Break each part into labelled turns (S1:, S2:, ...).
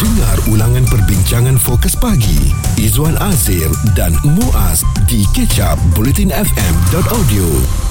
S1: Dengar ulangan perbincangan fokus pagi Izwan Azir dan Muaz di kecap bulletinfm.audio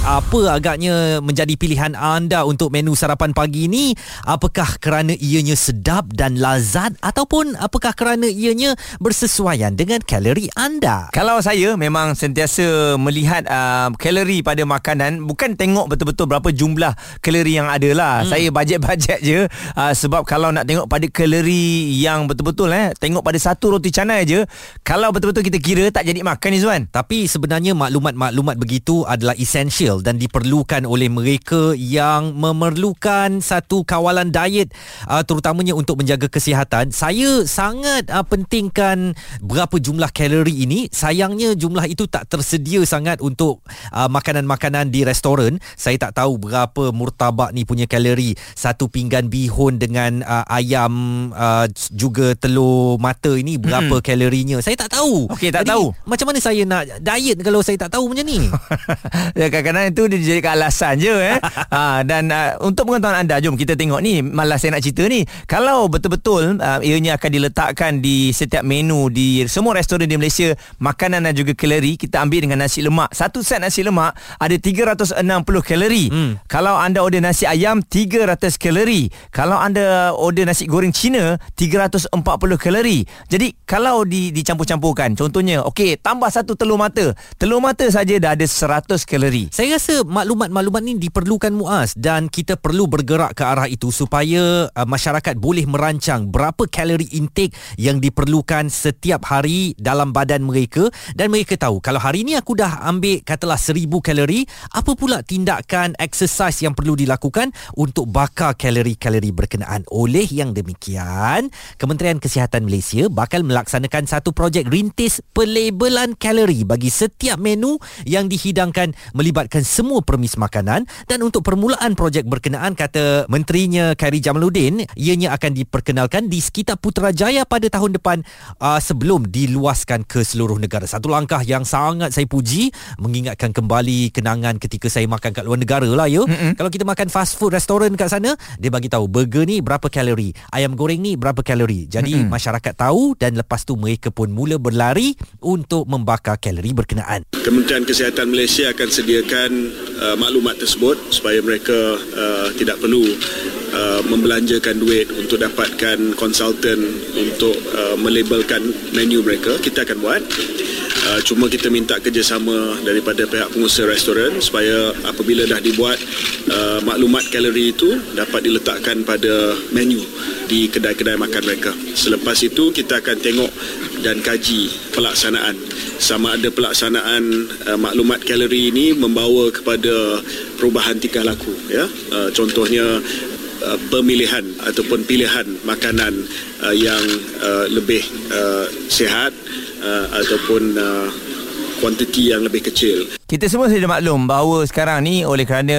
S2: Apa agaknya menjadi pilihan anda untuk menu sarapan pagi ini? Apakah kerana ianya sedap dan lazat ataupun apakah kerana ianya bersesuaian dengan kalori anda?
S3: Kalau saya memang sentiasa melihat uh, kalori pada makanan bukan tengok betul-betul berapa jumlah kalori yang ada lah. Hmm. Saya bajet-bajet je uh, sebab kalau nak tengok pada kalori yang betul-betul eh tengok pada satu roti canai je kalau betul-betul kita kira tak jadi makan Izwan.
S2: Tapi sebenarnya maklumat-maklumat begitu adalah essential dan diperlukan oleh mereka yang memerlukan satu kawalan diet uh, terutamanya untuk menjaga kesihatan. Saya sangat uh, pentingkan berapa jumlah kalori ini. Sayangnya jumlah itu tak tersedia sangat untuk uh, makanan-makanan di restoran. Saya tak tahu berapa murtabak ni punya kalori. Satu pinggan bihun dengan uh, ayam uh, juga telur mata ini berapa hmm. kalorinya. Saya tak tahu.
S3: Okey, tak
S2: Jadi,
S3: tahu.
S2: Macam mana saya nak diet kalau saya tak tahu macam ni?
S3: ya, kadang-kadang itu dia jadi alasan je eh. ha, dan uh, untuk pengetahuan anda jom kita tengok ni malah saya nak cerita ni. Kalau betul-betul uh, ianya akan diletakkan di setiap menu di semua restoran di Malaysia makanan dan juga kalori kita ambil dengan nasi lemak. Satu set nasi lemak ada 360 kalori. Hmm. Kalau anda order nasi ayam 300 kalori. Kalau anda order nasi goreng Cina 340 kalori. Jadi kalau di dicampur-campurkan contohnya okey tambah satu telur mata. Telur mata saja dah ada 100 kalori.
S2: Saya rasa maklumat-maklumat ni diperlukan muas dan kita perlu bergerak ke arah itu supaya uh, masyarakat boleh merancang berapa kalori intake yang diperlukan setiap hari dalam badan mereka dan mereka tahu kalau hari ni aku dah ambil katalah 1000 kalori apa pula tindakan exercise yang perlu dilakukan untuk bakar kalori-kalori berkenaan oleh yang demikian Kementerian Kesihatan Malaysia bakal melaksanakan satu projek rintis pelabelan kalori bagi setiap menu yang dihidangkan melibatkan semua permis makanan dan untuk permulaan projek berkenaan kata menterinya Khairi Jamaluddin ianya akan diperkenalkan di sekitar Putrajaya pada tahun depan uh, sebelum diluaskan ke seluruh negara. Satu langkah yang sangat saya puji mengingatkan kembali kenangan ketika saya makan kat luar negara lah ya. Mm-hmm. Kalau kita makan fast food restoran kat sana dia bagi tahu burger ni berapa kalori, ayam goreng ni berapa kalori. Jadi mm-hmm. masyarakat tahu dan lepas tu mereka pun mula berlari untuk membakar kalori berkenaan.
S4: Kementerian Kesihatan Malaysia akan sediakan uh, maklumat tersebut supaya mereka uh, tidak perlu uh, membelanjakan duit untuk dapatkan konsultan untuk uh, melabelkan menu mereka. Kita akan buat. Uh, cuma kita minta kerjasama daripada pihak pengusaha restoran supaya apabila dah dibuat uh, maklumat kalori itu dapat diletakkan pada menu di kedai-kedai makan mereka. Selepas itu kita akan tengok dan kaji pelaksanaan sama ada pelaksanaan uh, maklumat kalori ini membawa kepada perubahan tingkah laku ya. Uh, contohnya Uh, pemilihan ataupun pilihan makanan uh, yang uh, lebih uh, sihat uh, ataupun uh, kuantiti yang lebih kecil.
S3: Kita semua sudah maklum bahawa sekarang ni oleh kerana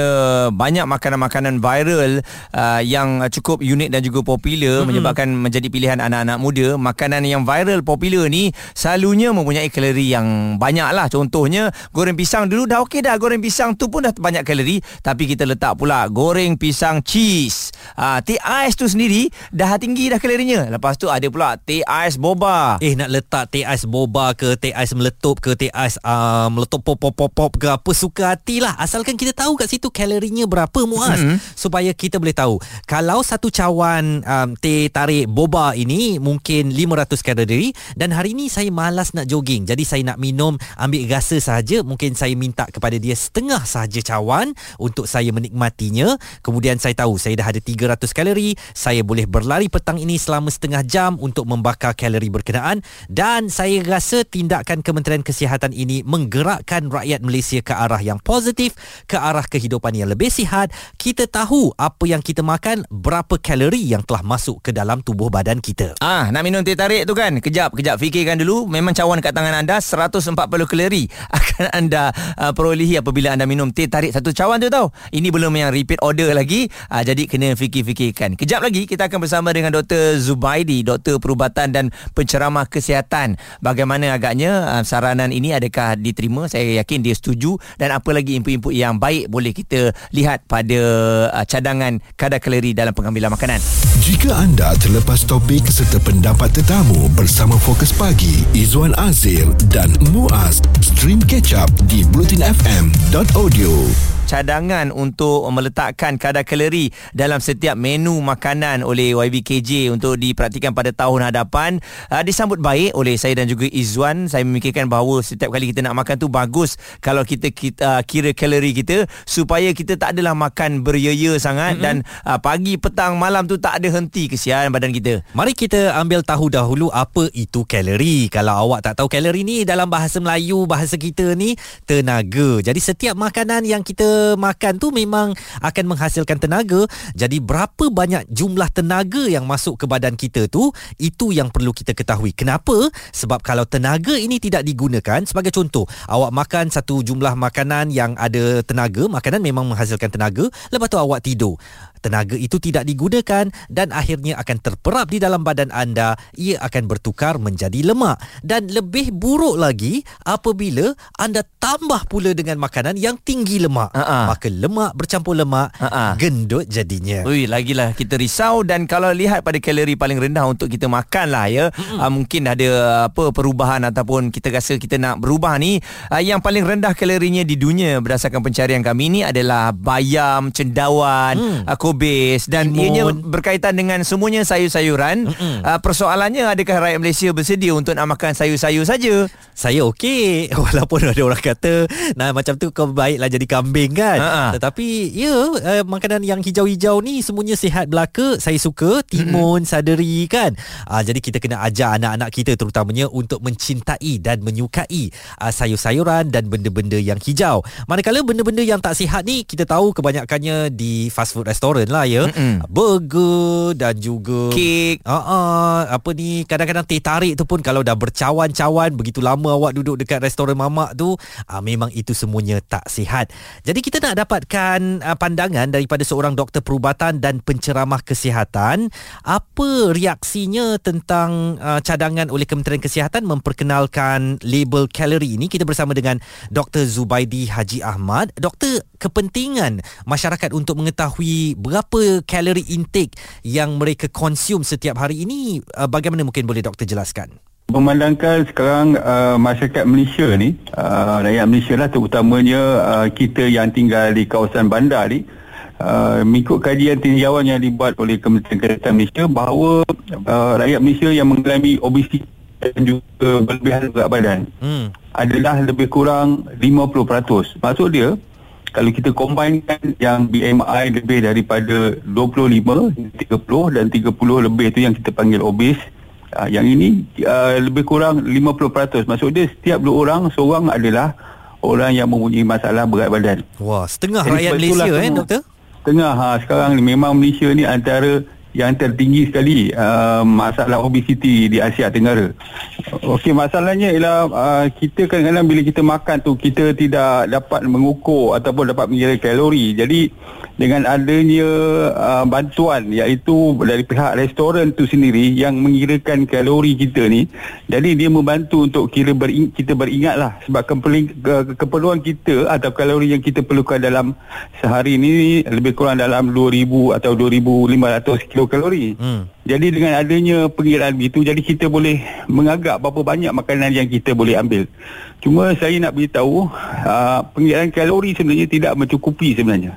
S3: banyak makanan-makanan viral uh, yang cukup unik dan juga popular mm-hmm. menyebabkan menjadi pilihan anak-anak muda, makanan yang viral popular ni selalunya mempunyai kalori yang banyak lah. Contohnya goreng pisang dulu dah okey dah goreng pisang tu pun dah banyak kalori tapi kita letak pula goreng pisang cheese. Uh, teh ais tu sendiri dah tinggi dah kalorinya. Lepas tu ada pula teh ais boba.
S2: Eh nak letak teh ais boba ke teh ais meletup ke teh ais uh, meletup pop pop pop pop ke apa suka hatilah asalkan kita tahu kat situ kalorinya berapa muas mm-hmm. supaya kita boleh tahu. Kalau satu cawan um, teh tarik boba ini mungkin 500 kalori. Dan hari ini saya malas nak jogging. Jadi saya nak minum ambil rasa saja mungkin saya minta kepada dia setengah saja cawan untuk saya menikmatinya. Kemudian saya tahu saya dah ada 300 kalori. Saya boleh berlari petang ini selama setengah jam untuk membakar kalori berkenaan. Dan saya rasa tindakan Kementerian Kesihatan ini menggerakkan rakyat Malaysia ke arah yang positif, ke arah kehidupan yang lebih sihat. Kita tahu apa yang kita makan, berapa kalori yang telah masuk ke dalam tubuh badan kita.
S3: Ah, nak minum teh tarik tu kan? Kejap, kejap fikirkan dulu. Memang cawan kat tangan anda 140 kalori akan anda uh, perolehi apabila anda minum teh tarik satu cawan tu tau. Ini belum yang repeat order lagi. Uh, jadi kena fikir-fikirkan. Kejap lagi kita akan bersama dengan Dr. Zubaidi, Doktor Perubatan dan Penceramah Kesihatan. Bagaimana agaknya uh, saranan ini adakah diterima? Saya yakin di setuju dan apa lagi input-input yang baik boleh kita lihat pada uh, cadangan kadar kalori dalam pengambilan makanan.
S1: Jika anda terlepas topik serta pendapat tetamu bersama Fokus Pagi, Izwan Azir dan Muaz, stream catch up di blutinfm.audio
S3: cadangan untuk meletakkan kadar kalori dalam setiap menu makanan oleh YBKJ untuk dipraktikan pada tahun hadapan. Uh, disambut baik oleh saya dan juga Izwan saya memikirkan bahawa setiap kali kita nak makan tu bagus kalau kita, kita uh, kira kalori kita supaya kita tak adalah makan beryaya sangat mm-hmm. dan uh, pagi petang malam tu tak ada henti kesian badan kita.
S2: Mari kita ambil tahu dahulu apa itu kalori. Kalau awak tak tahu kalori ni dalam bahasa Melayu bahasa kita ni tenaga. Jadi setiap makanan yang kita makan tu memang akan menghasilkan tenaga. Jadi berapa banyak jumlah tenaga yang masuk ke badan kita tu itu yang perlu kita ketahui. Kenapa? Sebab kalau tenaga ini tidak digunakan sebagai contoh, awak makan satu jumlah makanan yang ada tenaga, makanan memang menghasilkan tenaga, lepas tu awak tidur. Tenaga itu tidak digunakan dan akhirnya akan terperap di dalam badan anda. Ia akan bertukar menjadi lemak. Dan lebih buruk lagi apabila anda tambah pula dengan makanan yang tinggi lemak. Uh-uh. Maka lemak bercampur lemak, uh-uh. gendut jadinya.
S3: Ui, lagilah kita risau dan kalau lihat pada kalori paling rendah untuk kita makan lah ya. Uh, mungkin ada apa perubahan ataupun kita rasa kita nak berubah ni. Uh, yang paling rendah kalorinya di dunia berdasarkan pencarian kami ni adalah bayam, cendawan, hmm. uh, obes dan Timun. ianya berkaitan dengan semuanya sayur-sayuran. Uh, persoalannya adakah rakyat Malaysia bersedia untuk nak makan sayur-sayur saja?
S2: Saya okey walaupun ada orang kata nah macam tu kau baiklah jadi kambing kan. Uh-huh. Tetapi ya uh, makanan yang hijau-hijau ni semuanya sihat belaka. Saya suka timun, saderi kan. Uh, jadi kita kena ajar anak-anak kita terutamanya untuk mencintai dan menyukai uh, sayur-sayuran dan benda-benda yang hijau. Manakala benda-benda yang tak sihat ni kita tahu kebanyakannya di fast food restaurant restoran lah ya. Mm-mm. Burger dan juga
S3: kek.
S2: Uh-uh, apa ni kadang-kadang teh tarik tu pun kalau dah bercawan-cawan begitu lama awak duduk dekat restoran mamak tu uh, memang itu semuanya tak sihat. Jadi kita nak dapatkan uh, pandangan daripada seorang doktor perubatan dan penceramah kesihatan apa reaksinya tentang uh, cadangan oleh Kementerian Kesihatan memperkenalkan label kalori ini kita bersama dengan Dr Zubaidi Haji Ahmad. Doktor kepentingan masyarakat untuk mengetahui berapa kalori intake yang mereka consume setiap hari ini uh, bagaimana mungkin boleh doktor jelaskan
S5: Memandangkan sekarang uh, masyarakat Malaysia ni, uh, rakyat Malaysia lah terutamanya uh, kita yang tinggal di kawasan bandar ni, uh, mengikut kajian tinjauan yang dibuat oleh Kementerian Kesihatan Malaysia bahawa uh, rakyat Malaysia yang mengalami obesitas dan juga berlebihan berat badan hmm. adalah lebih kurang 50%. Maksud dia, kalau kita combinekan yang BMI lebih daripada 25, 30 dan 30 lebih tu yang kita panggil obese uh, yang ini uh, lebih kurang 50%. Maksud dia setiap dua orang seorang adalah orang yang mempunyai masalah berat badan.
S2: Wah, setengah Jadi rakyat Malaysia eh doktor?
S5: Setengah ha sekarang ni memang Malaysia ni antara yang tertinggi sekali uh, masalah obesiti di Asia Tenggara. Okey, masalahnya ialah uh, kita kadang-kadang bila kita makan tu kita tidak dapat mengukur ataupun dapat mengira kalori. Jadi dengan adanya uh, bantuan iaitu dari pihak restoran tu sendiri yang mengirakan kalori kita ni jadi dia membantu untuk kira bering, kita beringatlah sebab keperluan, keperluan kita atau kalori yang kita perlukan dalam sehari ni lebih kurang dalam 2000 atau 2500 kilokalori hmm. Jadi dengan adanya pengiraan begitu jadi kita boleh mengagak berapa banyak makanan yang kita boleh ambil cuma saya nak beritahu uh, pengiraan kalori sebenarnya tidak mencukupi sebenarnya.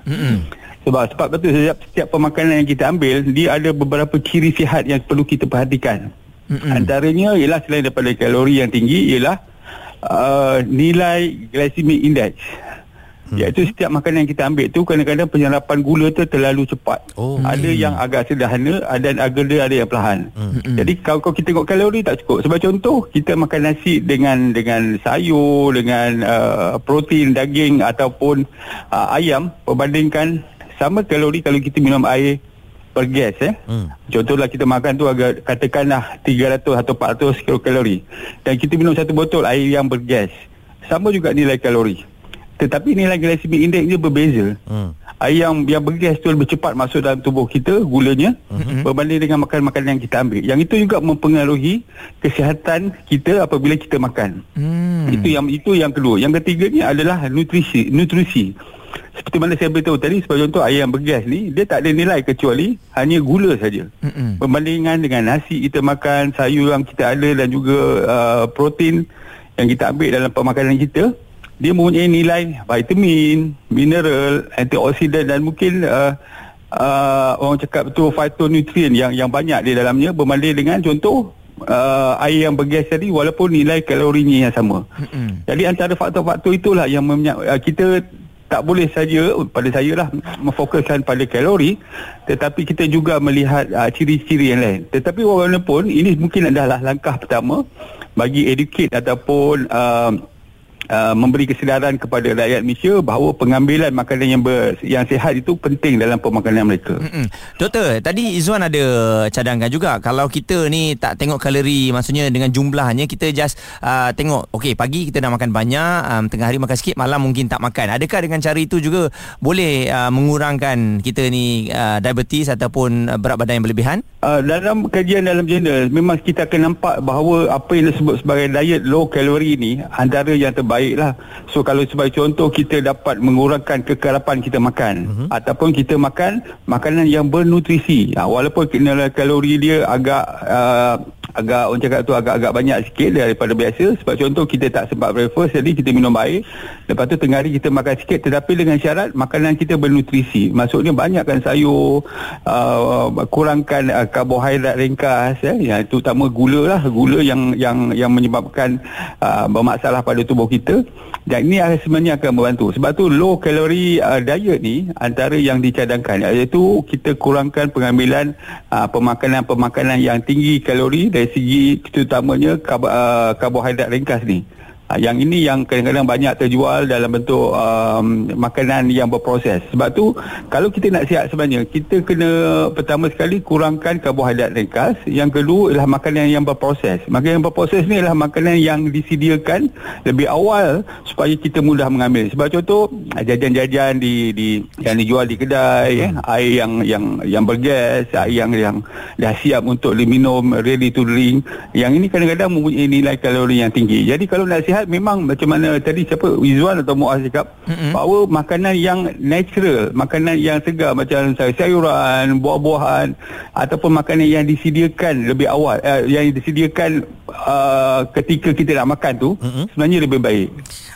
S5: Sebab sebab betul setiap setiap pemakanan yang kita ambil dia ada beberapa ciri sihat yang perlu kita perhatikan. Mm-hmm. Antaranya ialah selain daripada kalori yang tinggi ialah uh, nilai glycemic index. Hmm. Iaitu setiap makanan yang kita ambil tu kadang-kadang penyerapan gula tu terlalu cepat. Oh. Ada hmm. yang agak sederhana dan ada ada yang perlahan. Hmm. Jadi kalau, kalau kita tengok kalori tak cukup. Sebab contoh kita makan nasi dengan dengan sayur, dengan uh, protein daging ataupun uh, ayam perbandingkan sama kalori kalau kita minum air per gas eh. Hmm. Contohlah kita makan tu agak katakanlah 300 atau 400 kilokalori dan kita minum satu botol air yang bergas. Sama juga nilai kalori. Tetapi nilai glycemic index dia berbeza. Hmm. air yang yang bergas tu lebih cepat masuk dalam tubuh kita gulanya uh-huh. berbanding dengan makan makanan yang kita ambil. Yang itu juga mempengaruhi kesihatan kita apabila kita makan. Hmm. Itu yang itu yang kedua. Yang ketiganya adalah nutrisi nutrisi. Seperti mana saya beritahu tadi sebagai contoh yang bergas ni dia tak ada nilai kecuali hanya gula saja. Mm-mm. Perbandingan dengan nasi kita makan, sayur yang kita ada dan juga uh, protein yang kita ambil dalam pemakanan kita dia mempunyai nilai vitamin, mineral, antioksidan dan mungkin uh, uh, orang cakap betul phytonutrient yang yang banyak di dalamnya berbanding dengan contoh uh, air yang bergas tadi walaupun nilai kalorinya yang sama. Mm-hmm. Jadi antara faktor-faktor itulah yang uh, kita tak boleh saja pada saya lah memfokuskan pada kalori tetapi kita juga melihat uh, ciri-ciri yang lain. Tetapi walaupun ini mungkin adalah langkah pertama bagi educate ataupun uh, Uh, memberi kesedaran kepada rakyat Malaysia bahawa pengambilan makanan yang ber, yang sihat itu penting dalam pemakanan mereka. Mm-mm.
S3: Doktor, tadi Izwan ada cadangkan juga kalau kita ni tak tengok kalori maksudnya dengan jumlahnya kita just uh, tengok okey pagi kita nak makan banyak, um, tengah hari makan sikit, malam mungkin tak makan. Adakah dengan cara itu juga boleh uh, mengurangkan kita ni uh, diabetes ataupun uh, berat badan yang berlebihan?
S5: Uh, dalam kajian dalam jurnal memang kita akan nampak bahawa apa yang disebut sebagai diet low kalori ni antara yang terbaik baik lah. So kalau sebagai contoh kita dapat mengurangkan kekerapan kita makan uh-huh. ataupun kita makan makanan yang bernutrisi. Ha, walaupun kalori dia agak uh, agak orang cakap tu agak-agak banyak sikit daripada biasa sebab contoh kita tak sempat breakfast jadi kita minum air lepas tu tengah hari kita makan sikit tetapi dengan syarat makanan kita bernutrisi maksudnya banyakkan sayur uh, kurangkan uh, karbohidrat ringkas eh. yang terutama gula lah. Gula yang yang yang menyebabkan uh, bermasalah pada tubuh kita. Dan ini sebenarnya akan membantu. Sebab tu low calorie uh, diet ni antara yang dicadangkan. Iaitu kita kurangkan pengambilan uh, pemakanan-pemakanan yang tinggi kalori dari segi terutamanya kab- uh, karbohidrat ringkas ni yang ini yang kadang-kadang banyak terjual dalam bentuk um, makanan yang berproses. Sebab tu kalau kita nak sihat sebenarnya kita kena pertama sekali kurangkan karbohidrat ringkas. Yang kedua ialah makanan yang berproses. Makanan yang berproses ni adalah makanan yang disediakan lebih awal supaya kita mudah mengambil. Sebab contoh jajan-jajan di di yang dijual di kedai hmm. ya, air yang yang yang bergas, air yang yang dah siap untuk diminum ready to drink. Yang ini kadang-kadang mempunyai nilai kalori yang tinggi. Jadi kalau nak sihat sihat memang macam mana tadi siapa Izwan atau Muaz cakap mm-hmm. bahawa makanan yang natural, makanan yang segar macam sayuran, buah-buahan ataupun makanan yang disediakan lebih awal uh, yang disediakan uh, ketika kita nak makan tu mm-hmm. sebenarnya lebih baik.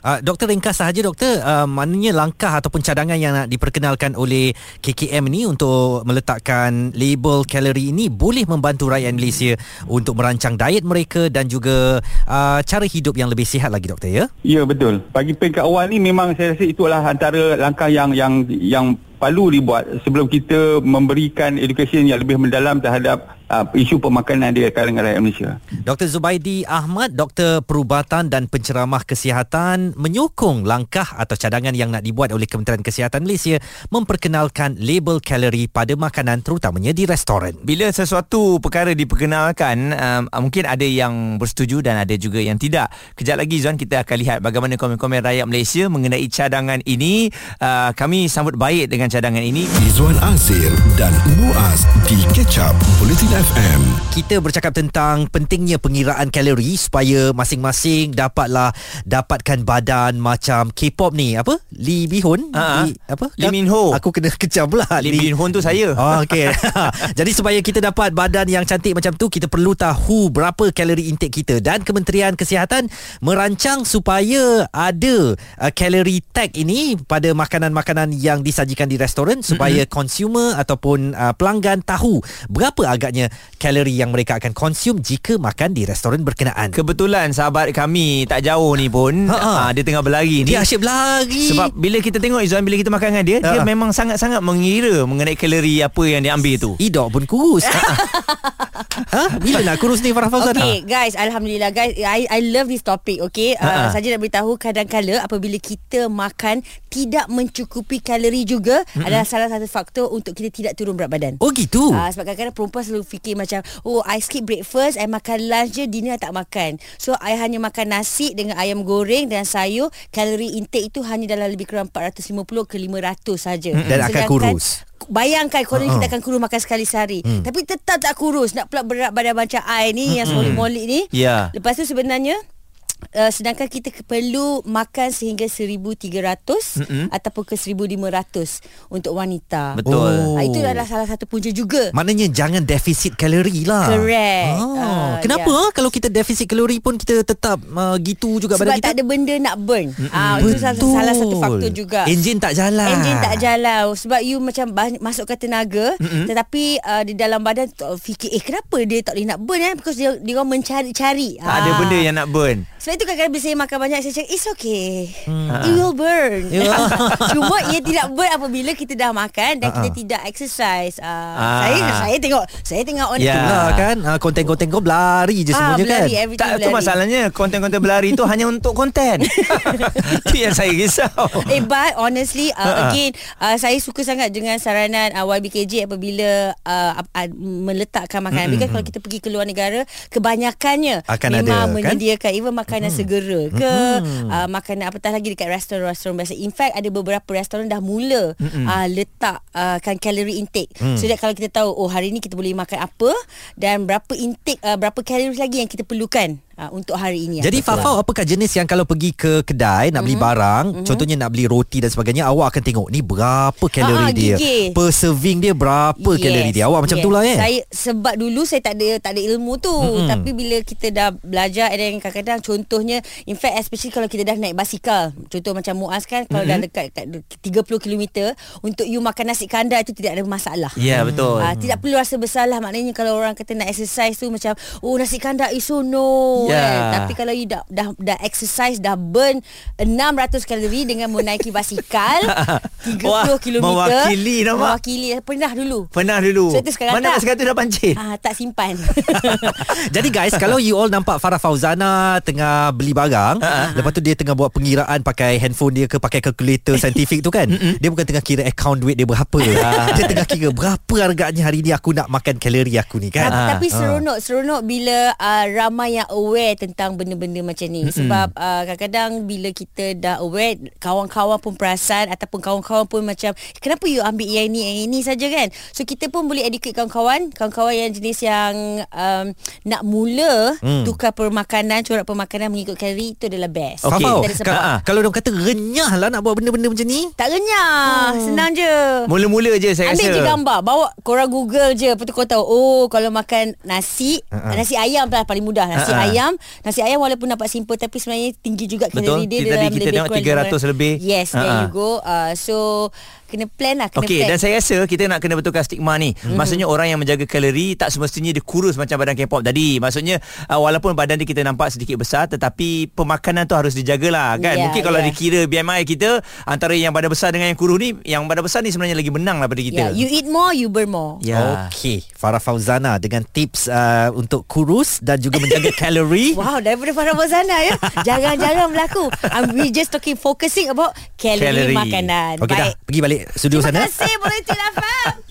S2: Uh, doktor ringkas sahaja doktor uh, maknanya langkah ataupun cadangan yang nak diperkenalkan oleh KKM ni untuk meletakkan label kalori ini boleh membantu rakyat Malaysia untuk merancang diet mereka dan juga uh, cara hidup yang lebih sihat lagi doktor ya?
S5: Ya betul. Bagi peringkat awal ni memang saya rasa itulah antara langkah yang yang yang perlu dibuat sebelum kita memberikan edukasi yang lebih mendalam terhadap uh, isu pemakanan di kalangan rakyat Malaysia.
S2: Dr. Zubaidi Ahmad, Doktor Perubatan dan Penceramah Kesihatan menyokong langkah atau cadangan yang nak dibuat oleh Kementerian Kesihatan Malaysia memperkenalkan label kalori pada makanan terutamanya di restoran.
S3: Bila sesuatu perkara diperkenalkan, um, mungkin ada yang bersetuju dan ada juga yang tidak. Kejap lagi Zuan kita akan lihat bagaimana komen-komen rakyat Malaysia mengenai cadangan ini. Uh, kami sambut baik dengan cadangan ini.
S1: Izwan Azir dan Muaz di Ketchup Politin FM.
S2: Kita bercakap tentang pentingnya pengiraan kalori supaya masing-masing dapatlah dapatkan badan macam K-pop ni apa? Lee Bihun?
S3: Ha, Lee, apa? Lee Min Ho.
S2: Aku kena kecam pula.
S3: Lee, Lee Min Ho tu saya.
S2: Oh, okey. Jadi supaya kita dapat badan yang cantik macam tu kita perlu tahu berapa kalori intake kita dan Kementerian Kesihatan merancang supaya ada uh, kalori tag ini pada makanan-makanan yang disajikan di restoran supaya mm-hmm. consumer ataupun uh, pelanggan tahu berapa agaknya kalori yang mereka akan konsum jika makan di restoran berkenaan.
S3: Kebetulan sahabat kami tak jauh ni pun ha, dia tengah berlari
S2: ni. Dia asyik berlari.
S3: Sebab bila kita tengok Izzuan bila kita makan dengan dia, Ha-ha. dia memang sangat-sangat mengira mengenai kalori apa yang dia ambil tu.
S2: Idok pun kurus. Ha? Bila nak kurus ni Farah Fauzana?
S6: Okay guys Alhamdulillah guys I, I love this topic Okay uh. Saja nak beritahu Kadang-kala Apabila kita makan Tidak mencukupi kalori juga mm-hmm. Adalah salah satu faktor Untuk kita tidak turun berat badan
S2: Oh gitu.
S6: Ah, sebab kadang-kadang perempuan selalu fikir macam Oh I skip breakfast I makan lunch je Dinner I tak makan. So I hanya makan nasi Dengan ayam goreng Dan sayur. Kalori intake itu Hanya dalam lebih kurang 450 ke 500 saja.
S2: Dan akan kurus.
S6: Bayangkan Korang
S2: Uh-uh.
S6: kita akan kurus Makan sekali sehari. Tapi tetap tak kurus. Nak pula berat badan macam I ni Yang semolik-molik ni.
S3: Ya.
S6: Lepas tu sebenarnya Uh, sedangkan kita perlu makan sehingga 1300
S3: Mm-mm.
S6: ataupun ke 1500 untuk wanita.
S3: Betul.
S6: Ah, itu adalah salah satu punca juga.
S2: Maknanya jangan defisit kalori lah.
S6: Correct.
S2: Ah,
S6: Ah,
S2: kenapa
S6: ya.
S2: ah, kalau kita defisit kalori pun kita tetap uh, gitu juga
S6: Sebab
S2: badan kita?
S6: tak ada benda nak burn. Ah itu salah, salah satu faktor juga.
S2: Enjin tak jalan.
S6: Enjin tak jalan sebab you macam masukkan tenaga
S3: Mm-mm.
S6: tetapi uh, di dalam badan fikir eh kenapa dia tak boleh nak burn eh because dia dia orang mencari-cari.
S3: Tak ada benda yang nak burn.
S6: Sebab itu kadang-kadang bila saya makan banyak Saya cakap It's okay
S2: Hmm.
S6: It will burn. Cuma ia tidak burn Apabila kita dah makan Dan kita
S2: ah.
S6: tidak exercise uh,
S3: Ah.
S6: Saya saya tengok Saya tengok on
S3: Ya.
S2: Itulah kan ah, konten-konten kau berlari je
S6: Ah,
S2: semuanya
S6: berlari,
S2: kan.
S3: Tak, tu
S6: berlari.
S3: masalahnya konten-konten berlari tu hanya untuk konten. Itu yang saya risau.
S6: Eh but honestly uh,
S3: Ha-ha.
S6: again uh, saya suka sangat dengan saranan uh, YBKJ apabila uh, uh, meletakkan makanan because kalau kita pergi ke luar negara kebanyakannya
S2: Akan
S6: memang
S2: ada, kan?
S6: menyediakan even makanan segera ke? Uh, makanan apatah lagi dekat restoran-restoran biasa? In fact ada beberapa restoran dah mula uh, letak uh, kan calorie intake. So that kalau kita tahu oh hari ni kita boleh makan apa dan berapa intake uh, berapa kalori lagi yang kita perlukan uh, untuk hari ini
S2: Jadi Fafau apakah jenis yang kalau pergi ke kedai nak beli
S6: Mhm.
S2: barang, contohnya nak beli roti dan sebagainya, awak akan tengok ni berapa kalori
S6: Ah,
S2: dia.
S6: gigih.
S2: Per serving dia berapa kalori dia. Awak macam
S6: yes.
S2: tu lah eh.
S6: Saya sebab dulu saya tak ada tak ada ilmu tu. Mm-hmm. Tapi bila kita dah belajar then kadang-kadang contohnya in fact especially kalau kita dah naik basikal. Contoh macam Muaz kan kalau mm-hmm. dah dekat, dekat 30 km untuk you makan nasi kandar itu tidak ada masalah.
S3: Ya, betul.
S6: Ah, tidak perlu rasa bersalah maknanya kalau orang kata nak exercise tu macam oh nasi kandar is so no
S3: Ya.
S6: kan. tapi kalau you dah dah dah exercise dah burn 600 kalori dengan menaiki basikal 30
S3: Wah,
S6: km
S3: mewakili nampak.
S6: mewakili pernah dulu
S3: Pernah dulu.
S6: So, itu sekarang
S3: Mana
S6: tak.
S3: basikal tu dah pancit?
S6: Ah, tak simpan.
S2: Jadi guys Kalau you all nampak Farah Fauzana Tengah beli barang
S3: Ha,
S2: Lepas tu dia tengah buat pengiraan Pakai handphone dia ke Pakai kalkulator saintifik tu kan Dia bukan tengah kira Account duit dia berapa Dia tengah kira Berapa harganya hari ni Aku nak makan kalori aku ni kan
S6: tapi,
S3: Ah,
S6: tapi seronok seronok bila uh, ramai yang aware tentang benda-benda macam ni. Sebab uh, kadang-kadang bila kita dah aware, kawan-kawan pun perasan ataupun kawan-kawan pun macam kenapa you ambil yang ni yang ini saja kan. So kita pun boleh educate kawan-kawan, kawan-kawan yang jenis yang um, nak mula
S2: Hmm.
S6: tukar permakanan, corak permakanan mengikut kalori itu adalah best. Dari sebab
S2: ka-
S3: ha.
S2: Kalau orang kata renyah lah Nak buat benda-benda macam ni
S6: tak renyah, senang je.
S3: Mula-mula je saya
S6: Ambil
S3: rasa.
S6: je gambar Bawa korang google je Lepas tu kau tahu Oh kalau makan nasi uh-huh. Nasi ayam lah paling mudah Nasi
S3: Ha-ha.
S6: ayam Nasi ayam walaupun nampak simple Tapi sebenarnya tinggi juga kalori dia
S3: Tadi
S6: dalam
S3: kita
S6: lebih
S3: tengok
S6: kurang
S3: 300 lebih.
S6: Yes there
S3: Ha-ha.
S6: you go uh, So Kena plan lah Kena
S3: Okey
S6: plan
S3: dan saya rasa kita nak kena betulkan stigma ni. Mm-hmm. Maksudnya orang yang menjaga kalori tak semestinya dia kurus macam badan K-pop tadi. Maksudnya uh, walaupun badan dia kita nampak sedikit besar tetapi pemakanan tu harus dijagalah kan.
S6: Ya,
S3: Mungkin kalau
S6: ya.
S3: dikira BMI kita antara yang badan besar dengan yang kurus ni yang badan besar ni sebenarnya lagi menang lah pada kita.
S6: Yeah, you eat more You burn more
S3: Ya.
S2: Okey Farah Fauzana Dengan tips uh, Untuk kurus Dan juga menjaga kalori
S6: Wow, daripada Farah Bozana ya. Jarang-jarang berlaku. Um, we just talking focusing about kalori
S3: Kalori.
S6: makanan.
S2: Okey dah Pergi balik studio
S6: Terima
S2: sana
S6: kasih boleh Fam.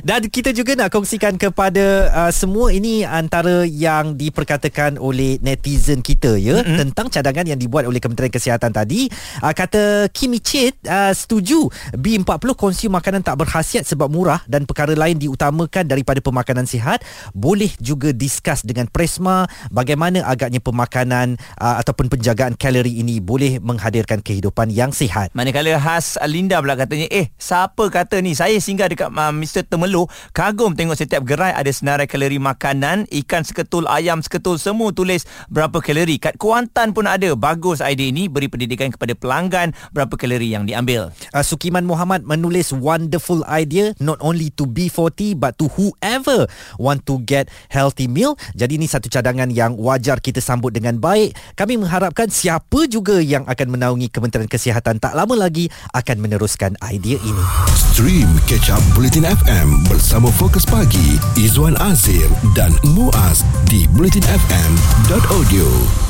S2: Dan kita juga nak kongsikan kepada uh, semua ini antara yang diperkatakan oleh netizen kita ya mm-hmm. tentang cadangan yang dibuat oleh Kementerian Kesihatan tadi. Uh, kata Kimi Chit uh, setuju B40 konsum makanan tak berkhasiat sebab murah dan perkara lain diutamakan daripada pemakanan sihat. Boleh juga discuss dengan Presma bagaimana agaknya pemakanan uh, ataupun penjagaan kalori ini boleh menghadirkan kehidupan yang sihat.
S3: Manakala khas Linda pula katanya Eh siapa kata ni Saya singgah dekat uh, Mr. Temelo Kagum tengok setiap gerai Ada senarai kalori makanan Ikan seketul Ayam seketul Semua tulis Berapa kalori Kat Kuantan pun ada Bagus idea ini Beri pendidikan kepada pelanggan Berapa kalori yang diambil
S2: Uh, Sukiman Muhammad menulis wonderful idea not only to B40 but to whoever want to get healthy meal. Jadi ini satu cadangan yang wajar kita sambut dengan baik. Kami mengharapkan siapa juga yang akan menaungi Kementerian Kesihatan tak lama lagi akan meneruskan idea ini.
S1: Stream Catch Up Bulletin FM bersama Fokus Pagi Izwan Azir dan Muaz di bulletinfm.audio.